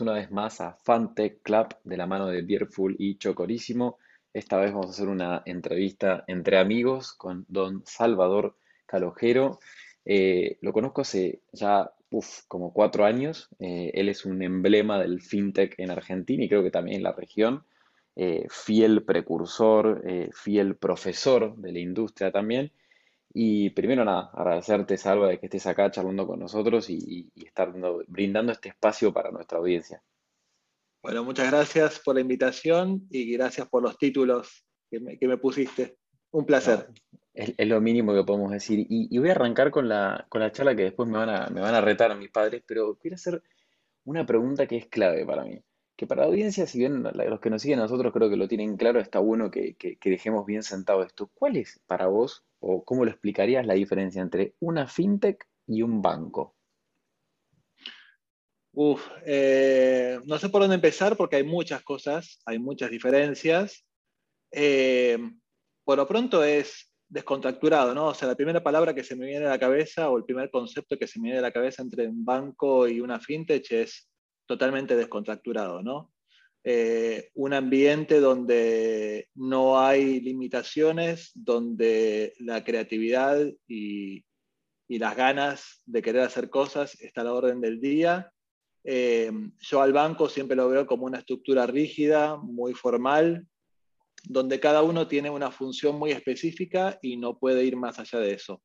una vez más a Fantech Club de la mano de Beerful y Chocorísimo. Esta vez vamos a hacer una entrevista entre amigos con don Salvador Calojero. Eh, lo conozco hace ya como cuatro años. Eh, él es un emblema del fintech en Argentina y creo que también en la región. Eh, fiel precursor, fiel profesor de la industria también. Y primero nada, agradecerte, Salva, de que estés acá charlando con nosotros y, estar brindando este espacio para nuestra audiencia. Bueno, muchas gracias por la invitación y gracias por los títulos que me, pusiste. Un placer. es, lo mínimo que podemos decir. Y, voy a arrancar con la, con la, charla que después me van, a, me van a retar a mis padres, pero quiero hacer una pregunta que es clave para mí que para la audiencia, si bien los que nos siguen a nosotros creo que lo tienen claro, está bueno que, dejemos bien sentado esto. ¿Cuál es para vos, o cómo lo explicarías, la diferencia entre una fintech y un banco? Uf, eh, no sé por dónde empezar porque hay muchas cosas, hay muchas diferencias. Eh, por lo pronto es descontracturado, ¿no? O sea, la primera palabra que se me viene a la cabeza o el primer concepto que se me viene a la cabeza entre un banco y una fintech es totalmente descontracturado, ¿no? Eh, un ambiente donde no hay limitaciones, donde la creatividad y, las ganas de querer hacer cosas está a la orden del día. Eh, yo al banco siempre lo veo como una estructura rígida, muy formal, donde cada uno tiene una función muy específica y no puede ir más allá de eso.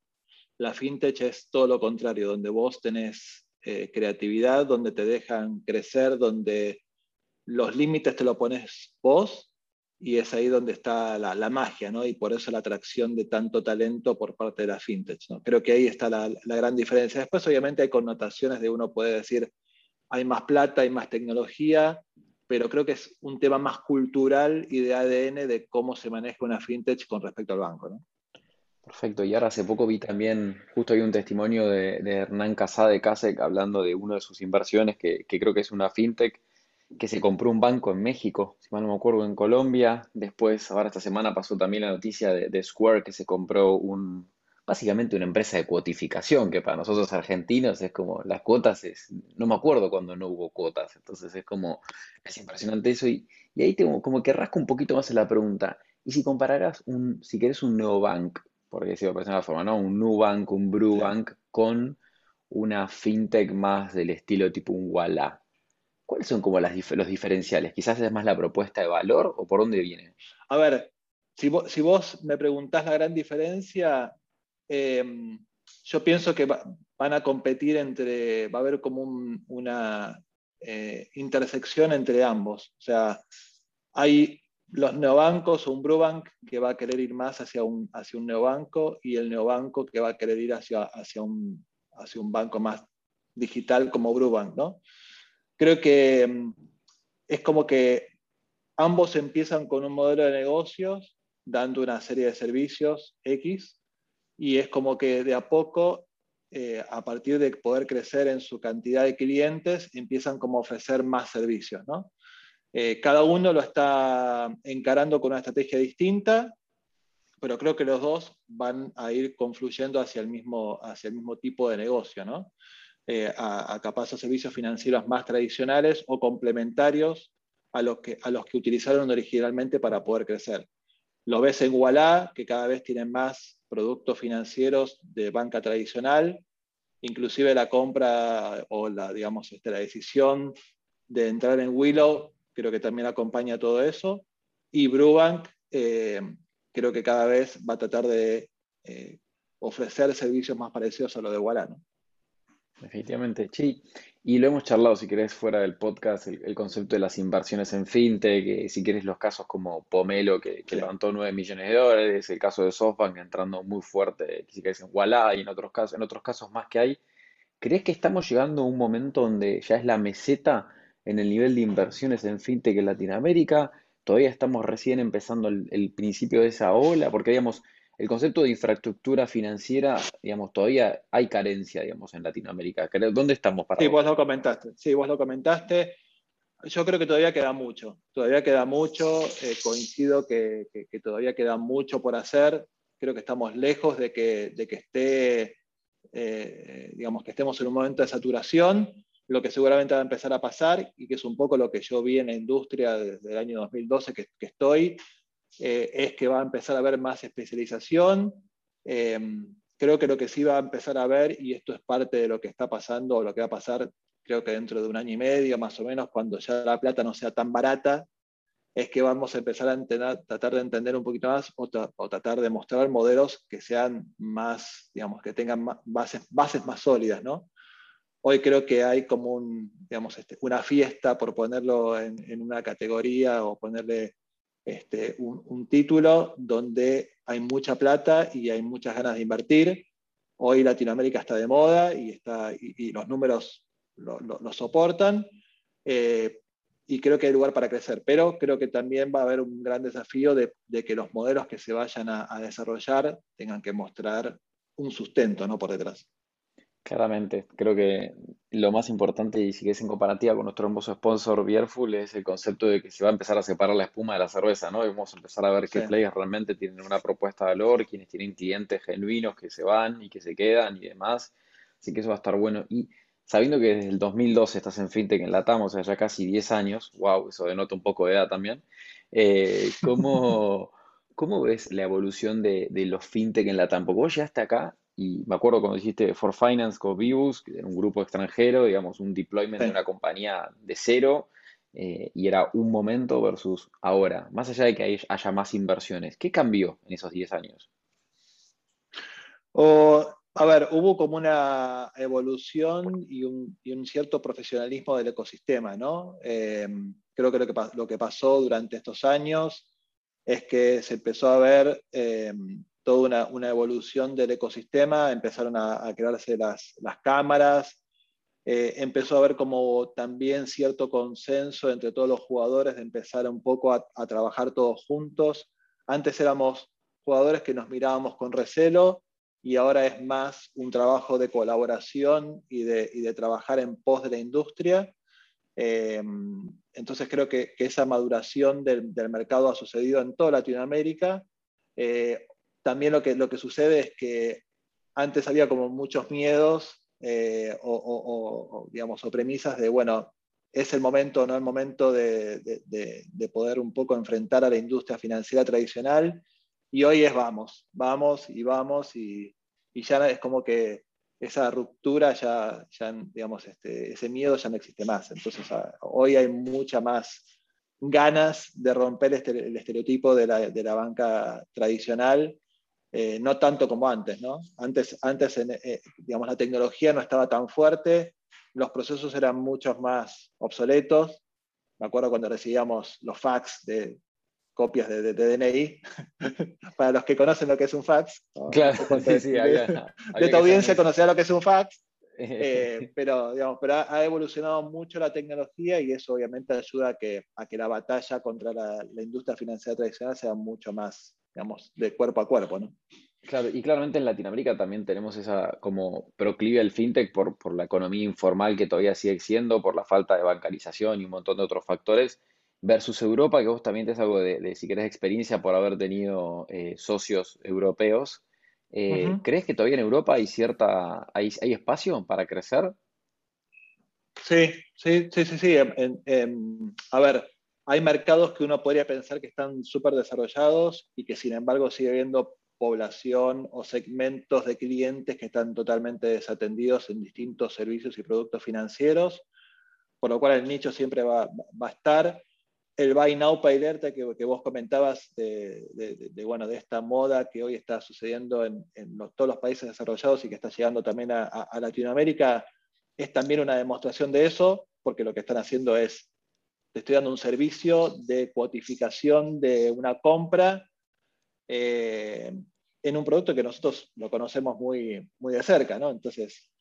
La fintech es todo lo contrario, donde vos tenés eh, creatividad, donde te dejan crecer, donde los límites te lo pones vos y es ahí donde está la, magia, ¿no? Y por eso la atracción de tanto talento por parte de la fintech, ¿no? Creo que ahí está la, gran diferencia. Después, obviamente, hay connotaciones de uno puede decir, hay más plata, hay más tecnología, pero creo que es un tema más cultural y de ADN de cómo se maneja una fintech con respecto al banco. Perfecto. Y ahora hace poco vi también, justo hay un testimonio de, Hernán Casá de Casec hablando de una de sus inversiones, que, creo que es una fintech, que se compró un banco en México, si mal no me acuerdo, en Colombia. Después, ahora esta semana pasó también la noticia de, Square, que se compró un, básicamente una empresa de cuotificación, que para nosotros argentinos es como las cuotas, es, no me acuerdo cuando no hubo cuotas, entonces es como, es impresionante eso. Y, y ahí tengo como que rasco un poquito más en la pregunta. Y si compararás un, si querés un neobank por decirlo de la forma, ¿no? Un Nubank, un Brubank con una fintech más del estilo tipo un Walla. ¿Cuáles son como los diferenciales? Quizás es más la propuesta de valor o por dónde viene. A ver, si vos, me preguntás la gran diferencia, em, yo pienso que van a competir entre, va a haber como una eh, intersección entre ambos. O sea, hay los neobancos o un Brubank que va a querer ir más hacia un, hacia un neobanco y el neobanco que va a querer ir hacia, hacia, un, hacia un banco más digital como Brubank, ¿no? Creo que mm, es como que ambos empiezan con un modelo de negocios dando una serie de servicios X y es como que de a poco, eh, a partir de poder crecer en su cantidad de clientes, empiezan como a ofrecer más servicios, ¿no? Eh, cada uno lo está encarando con una estrategia distinta, pero creo que los dos van a ir confluyendo hacia el mismo, hacia el mismo tipo de negocio, ¿no? Eh, a, capaz de servicios financieros más tradicionales o complementarios a los, que, a los que utilizaron originalmente para poder crecer. Lo ves en Walla, que cada vez tienen más productos financieros de banca tradicional, inclusive la compra o la, digamos, este, la decisión de entrar en Willow creo que también acompaña todo eso. Y Brubank eh, creo que cada vez va a tratar de eh, ofrecer servicios más parecidos a lo de Walano. Definitivamente, sí. Y lo hemos charlado, si querés, fuera del podcast, el, concepto de las inversiones en fintech, que si querés los casos como Pomelo, que, levantó 9 millones de dólares, el caso de SoftBank entrando muy fuerte, si querés, en Walla y en otros, casos, en otros casos más que hay. ¿Crees que estamos llegando a un momento donde ya es la meseta en el nivel de inversiones en fintech en Latinoamérica. Todavía estamos recién empezando el, principio de esa ola, porque digamos, el concepto de infraestructura financiera, digamos, todavía hay carencia, digamos, en Latinoamérica. ¿Dónde estamos para Sí, vos lo comentaste. Sí, vos lo comentaste. Yo creo que todavía queda mucho. Todavía queda mucho. Eh, coincido que, todavía queda mucho por hacer. Creo que estamos lejos de que, de que esté, eh, digamos, que estemos en un momento de saturación lo que seguramente va a empezar a pasar y que es un poco lo que yo vi en la industria desde el año 2012 que, que estoy, eh, es que va a empezar a haber más especialización. Em, creo que lo que sí va a empezar a haber, y esto es parte de lo que está pasando o lo que va a pasar, creo que dentro de un año y medio más o menos, cuando ya la plata no sea tan barata, es que vamos a empezar a tratar de entender un poquito más o, tratar de mostrar modelos que sean más, digamos, que tengan bases, bases más sólidas, ¿no? Hoy creo que hay como un, digamos, este, una fiesta, por ponerlo en, una categoría o ponerle este, un, título, donde hay mucha plata y hay muchas ganas de invertir. Hoy Latinoamérica está de moda y, está, y, los números lo, soportan. Eh, y creo que hay lugar para crecer, pero creo que también va a haber un gran desafío de, que los modelos que se vayan a, desarrollar tengan que mostrar un sustento ¿no? por detrás. Claramente, creo que lo más importante, y si es en comparativa con nuestro hermoso sponsor Beerful, es el concepto de que se va a empezar a separar la espuma de la cerveza, ¿no? Y vamos a empezar a ver qué players realmente tienen una propuesta de valor, quienes tienen clientes genuinos que se van y que se quedan y demás. Así que eso va a estar bueno. Y sabiendo que desde el 2012 estás en FinTech en Latam, o sea, ya casi 10 años, wow, eso denota un poco de edad también, eh, ¿cómo, ¿cómo, ves la evolución de, los FinTech en Latam? Porque vos llegaste acá y me acuerdo cuando dijiste For Finance con Vivus, que era un grupo extranjero, digamos, un deployment de una compañía de cero, eh, y era un momento versus ahora, más allá de que haya más inversiones, ¿qué cambió en esos 10 años? O a ver, hubo como una evolución y un, cierto profesionalismo del ecosistema, ¿no? Eh, creo que lo, que pasó durante estos años es que se empezó a ver eh, toda una, evolución del ecosistema, empezaron a, crearse las, cámaras, eh, empezó a haber como también cierto consenso entre todos los jugadores de empezar un poco a, a trabajar todos juntos. Antes éramos jugadores que nos mirábamos con recelo y ahora es más un trabajo de colaboración y de, trabajar en pos de la industria. Eh, entonces creo que, esa maduración del, mercado ha sucedido en toda Latinoamérica. Eh, también lo que, lo que sucede es que antes había como muchos miedos eh, o, digamos, o premisas de, bueno, es el momento o no el momento de, de, poder un poco enfrentar a la industria financiera tradicional y hoy es vamos, vamos y vamos y, ya es como que esa ruptura ya, ya digamos, este, ese miedo ya no existe más. Entonces hoy hay mucha más ganas de romper este, el estereotipo de la, banca tradicional, eh, no tanto como antes, ¿no? Antes, antes eh, digamos, la tecnología no estaba tan fuerte, los procesos eran muchos más obsoletos. Me acuerdo cuando recibíamos los fax de copias de, DNI, para los que conocen lo que es un fax. Claro, sí, sí, de, tu audiencia conocerá lo que es un fax, eh, pero, digamos, pero ha, evolucionado mucho la tecnología y eso obviamente ayuda a que, a que la batalla contra la, industria financiera tradicional sea mucho más, digamos, de cuerpo a cuerpo, ¿no? Claro, y claramente en Latinoamérica también tenemos esa como proclive al fintech por, por la economía informal que todavía sigue siendo, por la falta de bancarización y un montón de otros factores versus Europa, que vos también tenés algo de, si querés, experiencia por haber tenido eh, socios europeos. Eh, ¿Crees que todavía en Europa hay cierta, hay, espacio para crecer? Sí, sí, sí, sí, sí. a ver, hay mercados que uno podría pensar que están súper desarrollados y que sin embargo sigue habiendo población o segmentos de clientes que están totalmente desatendidos en distintos servicios y productos financieros, por lo cual el nicho siempre va, va a estar. El Buy Now Pay Later que, vos comentabas de, bueno, de esta moda que hoy está sucediendo en, todos los países desarrollados y que está llegando también a, Latinoamérica, es también una demostración de eso, porque lo que están haciendo es, te estoy dando un servicio de cuotificación de una compra eh, en un producto que nosotros lo conocemos muy, muy de cerca, ¿no? Entonces,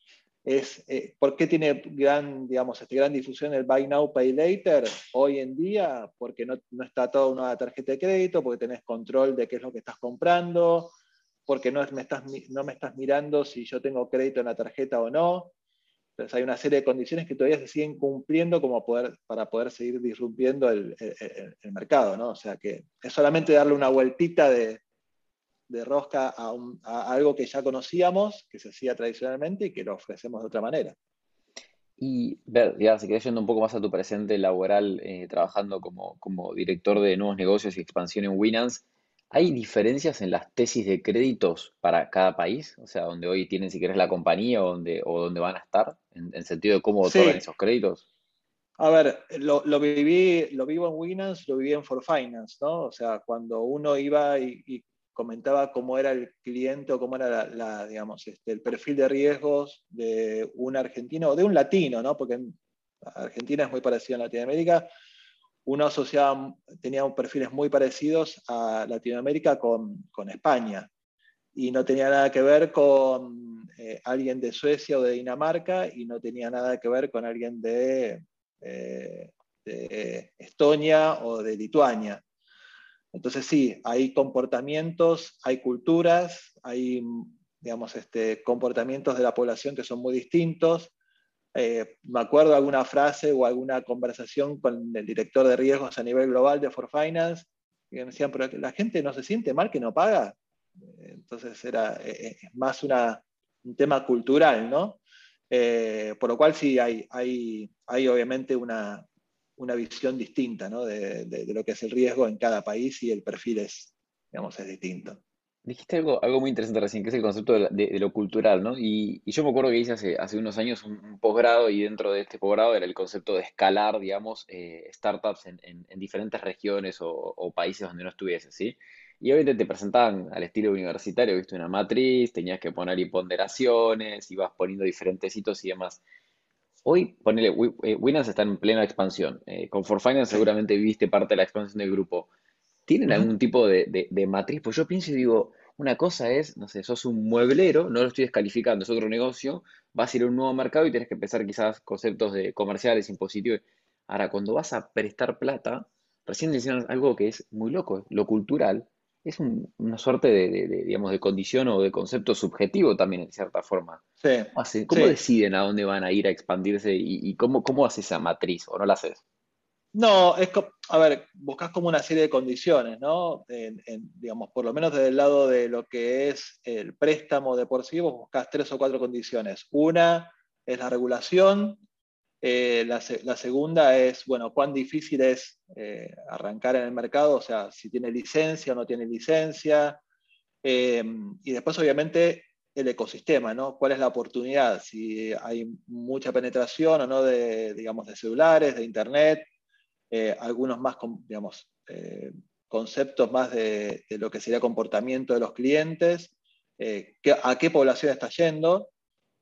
es eh, por qué tiene gran, digamos, este, gran difusión el Buy Now, Pay Later hoy en día, porque no, no está toda una tarjeta de crédito, porque tenés control de qué es lo que estás comprando, porque no me estás, no me estás mirando si yo tengo crédito en la tarjeta o no. Entonces hay una serie de condiciones que todavía se siguen cumpliendo como para poder seguir disrumpiendo el, mercado, ¿no? O sea que es solamente darle una vueltita de, rosca a, algo que ya conocíamos, que se hacía tradicionalmente y que lo ofrecemos de otra manera. Y ver, ya, querés yendo un poco más a tu presente laboral, eh, trabajando como, como director de nuevos negocios y expansión en Winance, ¿hay diferencias en las tesis de créditos para cada país? O sea, donde hoy tienen, si querés, la compañía o donde, o donde van a estar, en, en sentido de cómo otorgan Sí, esos créditos. a ver, lo, lo viví, lo vivo en Winans, lo viví en For Finance, ¿no? O sea, cuando uno iba y, y comentaba cómo era el cliente o cómo era la, la, digamos, este, el perfil de riesgos de un argentino o de un latino, ¿no? Porque en Argentina es muy parecido a Latinoamérica, uno asociaba, tenía perfiles muy parecidos a Latinoamérica con, con España y no tenía nada que ver con eh, alguien de Suecia o de Dinamarca y no tenía nada que ver con alguien de, eh, de Estonia o de Lituania. Entonces sí, hay comportamientos, hay culturas, hay digamos, este, comportamientos de la población que son muy distintos. Eh, me acuerdo alguna frase o alguna conversación con el director de riesgos a nivel global de For Finance, que me decían, pero la gente no se siente mal que no paga. Entonces era eh, eh, más una, un tema cultural, ¿no? Eh, por lo cual sí hay, hay, hay obviamente una, una visión distinta ¿no? de, de, de, lo que es el riesgo en cada país y el perfil es, digamos, es distinto. Dijiste algo, algo muy interesante recién, que es el concepto de, la- de- de lo cultural, ¿no? Y, y yo me acuerdo que hice hace, hace unos años un, un posgrado y dentro de este posgrado era el concepto de escalar, digamos, eh, startups en, en- en diferentes regiones o, o países donde no estuviese, ¿sí? Y obviamente te presentaban al estilo universitario, viste una matriz, tenías que poner ponderaciones, ibas poniendo diferentes hitos y demás. Hoy, ponele, Wi- eh, está en plena expansión. Eh, con For Finance seguramente viviste parte de la expansión del grupo. ¿Tienen algún tipo de, de- de matriz? Pues yo pienso y digo, una cosa es, no sé, sos un mueblero, no lo estoy descalificando, es otro negocio, vas a ir a un nuevo mercado y tienes que empezar quizás conceptos de comerciales, impositivos. Ahora, cuando vas a prestar plata, recién decían algo que es muy loco, lo cultural es un- una suerte de, de- de, digamos, de condición o de concepto subjetivo también, en cierta forma. Sí, ¿Cómo sí. deciden a dónde van a ir a expandirse y, y cómo, cómo hace esa matriz o no la haces? No, es a ver, buscas como una serie de condiciones, ¿no? En- digamos, por lo menos desde el lado de lo que es el préstamo de por sí, vos buscas tres o cuatro condiciones. Una es la regulación, eh, la segunda es, bueno, cuán difícil es eh, arrancar en el mercado, o sea, si tiene licencia o no tiene licencia. Eh, y después, obviamente, el ecosistema, ¿no? ¿Cuál es la oportunidad? Si hay mucha penetración o no de, digamos, de celulares, de internet, eh, algunos más, digamos, eh, conceptos más de, lo que sería comportamiento de los clientes, eh, a qué población está yendo,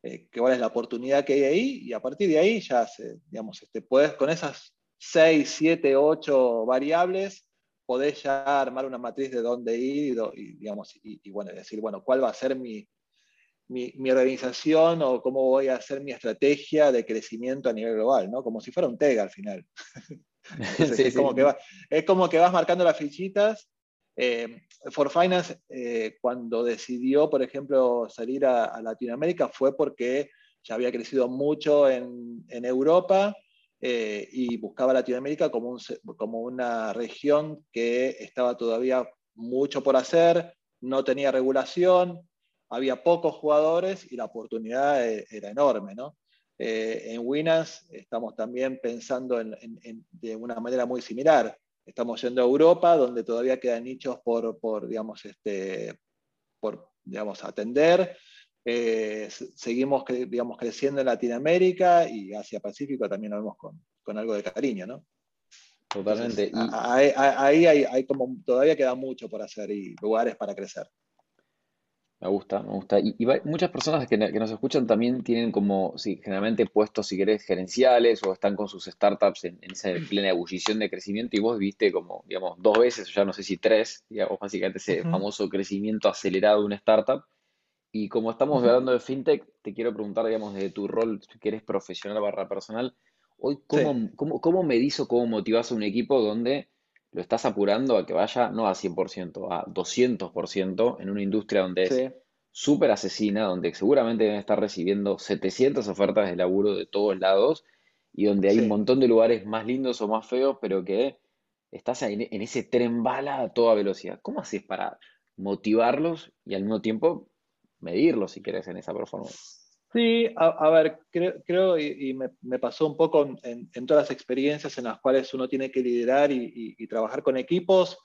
eh, cuál es la oportunidad que hay ahí, y a partir de ahí ya, digamos, este, con esas 6, 7, 8 variables, podés ya armar una matriz de dónde ir y, digamos, y, bueno, decir, bueno, cuál va a ser mi, mi, mi, organización o cómo voy a hacer mi estrategia de crecimiento a nivel global, ¿no? Como si fuera un TEG al final. Entonces, Sí, es, como sí. que va, es como que vas marcando las fichitas. Eh, For Finance, eh, cuando decidió, por ejemplo, salir a, a, Latinoamérica, fue porque ya había crecido mucho en, en Europa eh, y buscaba Latinoamérica como, un, como una región que estaba todavía mucho por hacer, no tenía regulación, había pocos jugadores y la oportunidad eh, era enorme, ¿no? Eh, en Winas estamos también pensando en, en, en, de una manera muy similar. Estamos yendo a Europa, donde todavía quedan nichos por, por digamos, este, por, digamos, atender. Eh, seguimos digamos, creciendo en Latinoamérica y Asia Pacífico también lo vemos con, con algo de cariño, ¿no? Totalmente. Entonces, Y, ahí, ahí hay, hay, como, todavía queda mucho por hacer y lugares para crecer. Me gusta, me gusta. Y, y va- muchas personas que, que nos escuchan también tienen como, sí, generalmente puestos, si querés, gerenciales o están con sus startups en, en esa plena ebullición de crecimiento y vos viste como, digamos, dos veces, o ya no sé si tres, digamos, básicamente ese famoso crecimiento acelerado de una startup. Y como estamos hablando de fintech, te quiero preguntar, digamos, desde tu rol, que eres profesional barra personal, hoy, Sí, ¿cómo, cómo, cómo medís o cómo motivás a un equipo donde lo estás apurando a que vaya no a 100%, a 200% en una industria donde es súper asesina, donde seguramente deben estar recibiendo 700 ofertas de laburo de todos lados y donde hay un montón de lugares más lindos o más feos, pero que estás en, en ese tren bala a toda velocidad. ¿Cómo haces para motivarlos y al mismo tiempo medirlos, si querés, en esa performance? Sí, a, ver, creo, y, me, pasó un poco en, todas las experiencias en las cuales uno tiene que liderar y, trabajar con equipos.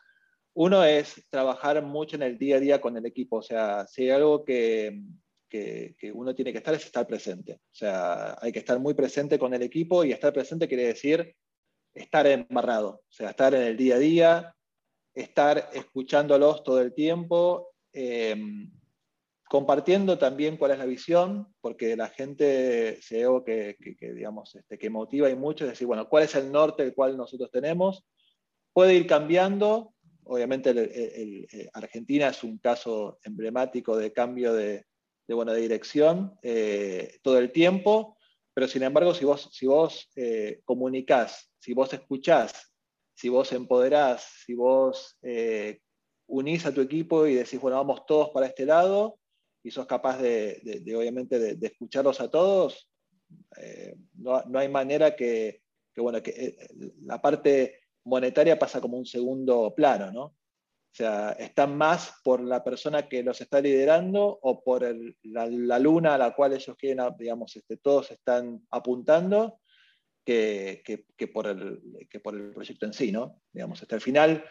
Uno es trabajar mucho en el día a día con el equipo, o sea, si hay algo que, uno tiene que estar es estar presente. O sea, hay que estar muy presente con el equipo y estar presente quiere decir estar embarrado, o sea, estar en el día a día, estar escuchándolos todo el tiempo. Eh, compartiendo también cuál es la visión, porque la gente SEO que, que, digamos, este, que motiva y mucho es decir, bueno, cuál es el norte el cual nosotros tenemos. Puede ir cambiando, obviamente el, Argentina es un caso emblemático de cambio de, de, buena dirección eh, todo el tiempo, pero sin embargo, si vos, si vos eh, si vos escuchás, si vos empoderás, si vos eh, unís a tu equipo y decís, bueno, vamos todos para este lado, y sos capaz de, obviamente, de, escucharlos a todos, eh, no, hay manera que, bueno, que eh, la parte monetaria pasa como un segundo plano, ¿no? O sea, están más por la persona que los está liderando o por la, luna a la cual ellos quieren, digamos, este, todos están apuntando, que, por el, que por el proyecto en sí, ¿no? Digamos, hasta el final,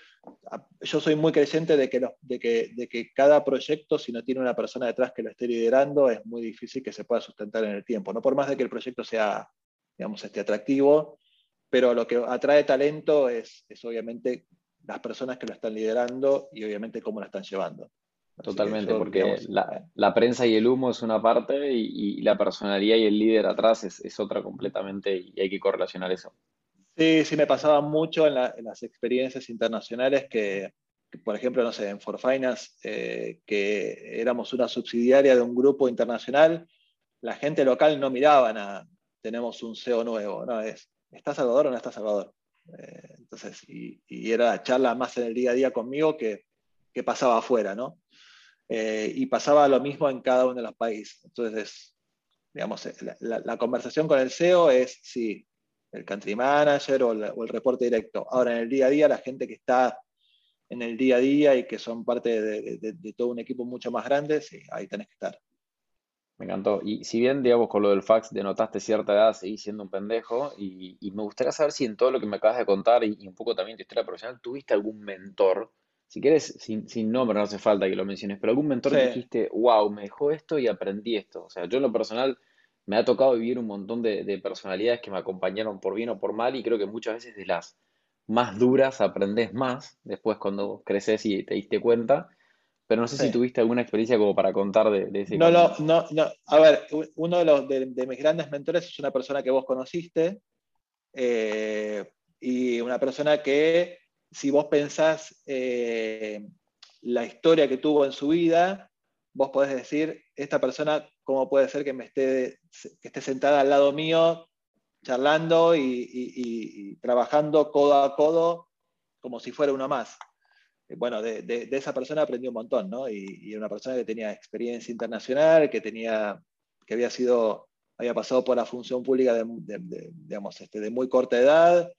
yo soy muy creyente de que, de, que, de que cada proyecto, si no tiene una persona detrás que lo esté liderando, es muy difícil que se pueda sustentar en el tiempo, no por más de que el proyecto sea, digamos, este, atractivo, pero lo que atrae talento es, es obviamente las personas que lo están liderando y obviamente cómo lo están llevando. Totalmente, porque la, prensa y el humo es una parte y, la personalidad y el líder atrás es, otra completamente y hay que correlacionar eso. Sí, sí, me pasaba mucho en, las experiencias internacionales que, por ejemplo, no sé, en For Finance, eh, que éramos una subsidiaria de un grupo internacional, la gente local no miraba nada, tenemos un CEO nuevo, no, es, ¿está Salvador o no está Salvador? Eh, entonces, y, era la charla más en el día a día conmigo que, que pasaba afuera, ¿no? Eh, y pasaba lo mismo en cada uno de los países. Entonces, digamos, eh, la, conversación con el CEO es, sí, el country manager o, el reporte directo. Ahora, en el día a día, la gente que está en el día a día y que son parte de, todo un equipo mucho más grande, sí, ahí tenés que estar. Me encantó. Y si bien, digamos, con lo del fax denotaste cierta edad, seguís siendo un pendejo, y, me gustaría saber si en todo lo que me acabas de contar y, y un poco también tu historia profesional, ¿tuviste algún mentor si quieres, sin, sin, nombre, no hace falta que lo menciones, pero algún mentor que dijiste, wow, me dejó esto y aprendí esto. O sea, yo en lo personal me ha tocado vivir un montón de, personalidades que me acompañaron por bien o por mal y creo que muchas veces de las más duras aprendes más después cuando creces y te diste cuenta. Pero no sé si tuviste alguna experiencia como para contar de, ese No, no, no, no. A ver, uno de, los, de, mis grandes mentores es una persona que vos conociste eh, y una persona que si vos pensás eh, la historia que tuvo en su vida, vos podés decir, esta persona, ¿cómo puede ser que, me esté, que esté sentada al lado mío, charlando y, trabajando codo a codo como si fuera uno más? Eh, bueno, de, esa persona aprendí un montón, ¿no? Y, era una persona que tenía experiencia internacional, que, tenía, que había sido, había pasado por la función pública de, digamos, este, de muy corta edad,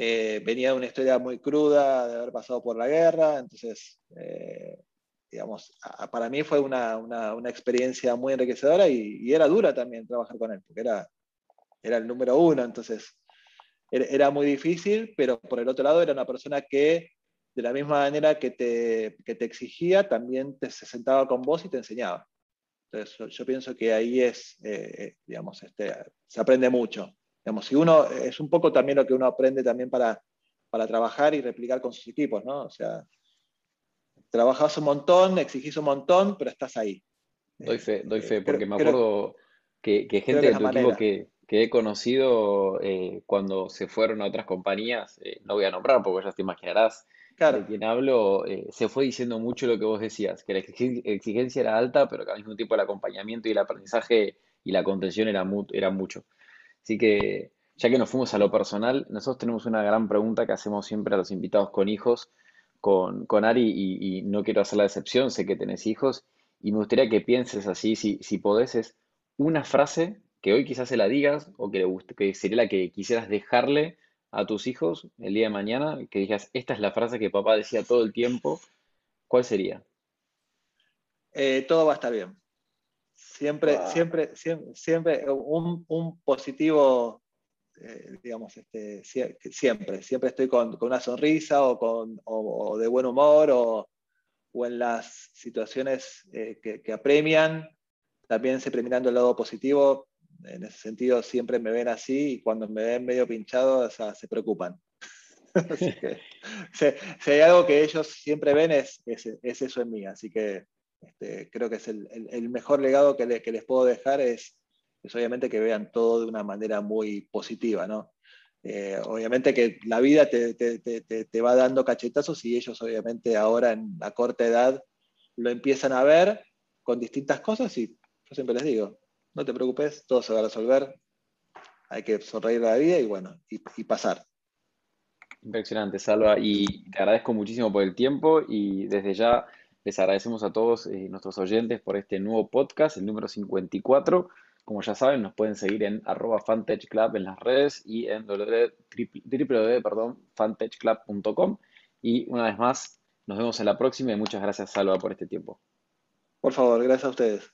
eh, venía de una historia muy cruda de haber pasado por la guerra, entonces, eh, digamos, para mí fue una, una, experiencia muy enriquecedora y, era dura también trabajar con él, porque era, era el número uno, entonces era, muy difícil, pero por el otro lado era una persona que, de la misma manera que te, que te exigía, también te, se sentaba con vos y te enseñaba. Entonces, yo, pienso que ahí es, eh, digamos, este, se aprende mucho. Digamos, si uno, es un poco también lo que uno aprende también para, para trabajar y replicar con sus equipos, ¿no? O sea, trabajas un montón, exigís un montón, pero estás ahí. Doy fe, doy fe, porque me acuerdo que, gente de tu equipo que, que, he conocido eh, cuando se fueron a otras compañías, eh, no voy a nombrar porque ya te imaginarás de quién hablo, eh, se fue diciendo mucho lo que vos decías, que la exigencia era alta, pero que al mismo tiempo el acompañamiento y el aprendizaje y la contención era, era mucho. Así que, ya que nos fuimos a lo personal, nosotros tenemos una gran pregunta que hacemos siempre a los invitados con hijos, con, Ari, y, no quiero hacer la excepción, sé que tenés hijos, y me gustaría que pienses así, si, si podés, es una frase que hoy quizás se la digas o que, que sería la que quisieras dejarle a tus hijos el día de mañana, que digas, esta es la frase que papá decía todo el tiempo, ¿cuál sería? Eh, todo va a estar bien. Siempre, siempre, siempre, siempre un, positivo, eh, digamos, este, siempre, siempre estoy con, una sonrisa o, con, de buen humor o, en las situaciones eh, que, apremian, también siempre mirando el lado positivo. En ese sentido, siempre me ven así y cuando me ven medio pinchado, se preocupan. así que, si, hay algo que ellos siempre ven, es, es eso en mí. Así que este, creo que es el, mejor legado que, les puedo dejar es, obviamente que vean todo de una manera muy positiva, ¿no? Eh, obviamente que la vida te, va dando cachetazos y ellos obviamente ahora en la corta edad lo empiezan a ver con distintas cosas y yo siempre les digo, no te preocupes, todo se va a resolver, hay que sonreír a la vida y bueno, y, y pasar. Impresionante, Salva, y te agradezco muchísimo por el tiempo y desde ya les agradecemos a todos eh, nuestros oyentes por este nuevo podcast, el número 54. Como ya saben, nos pueden seguir en arroba Club en las redes y en www.fantechclub.com. Y una vez más, nos vemos en la próxima y muchas gracias, Salva, por este tiempo. Por favor, gracias a ustedes.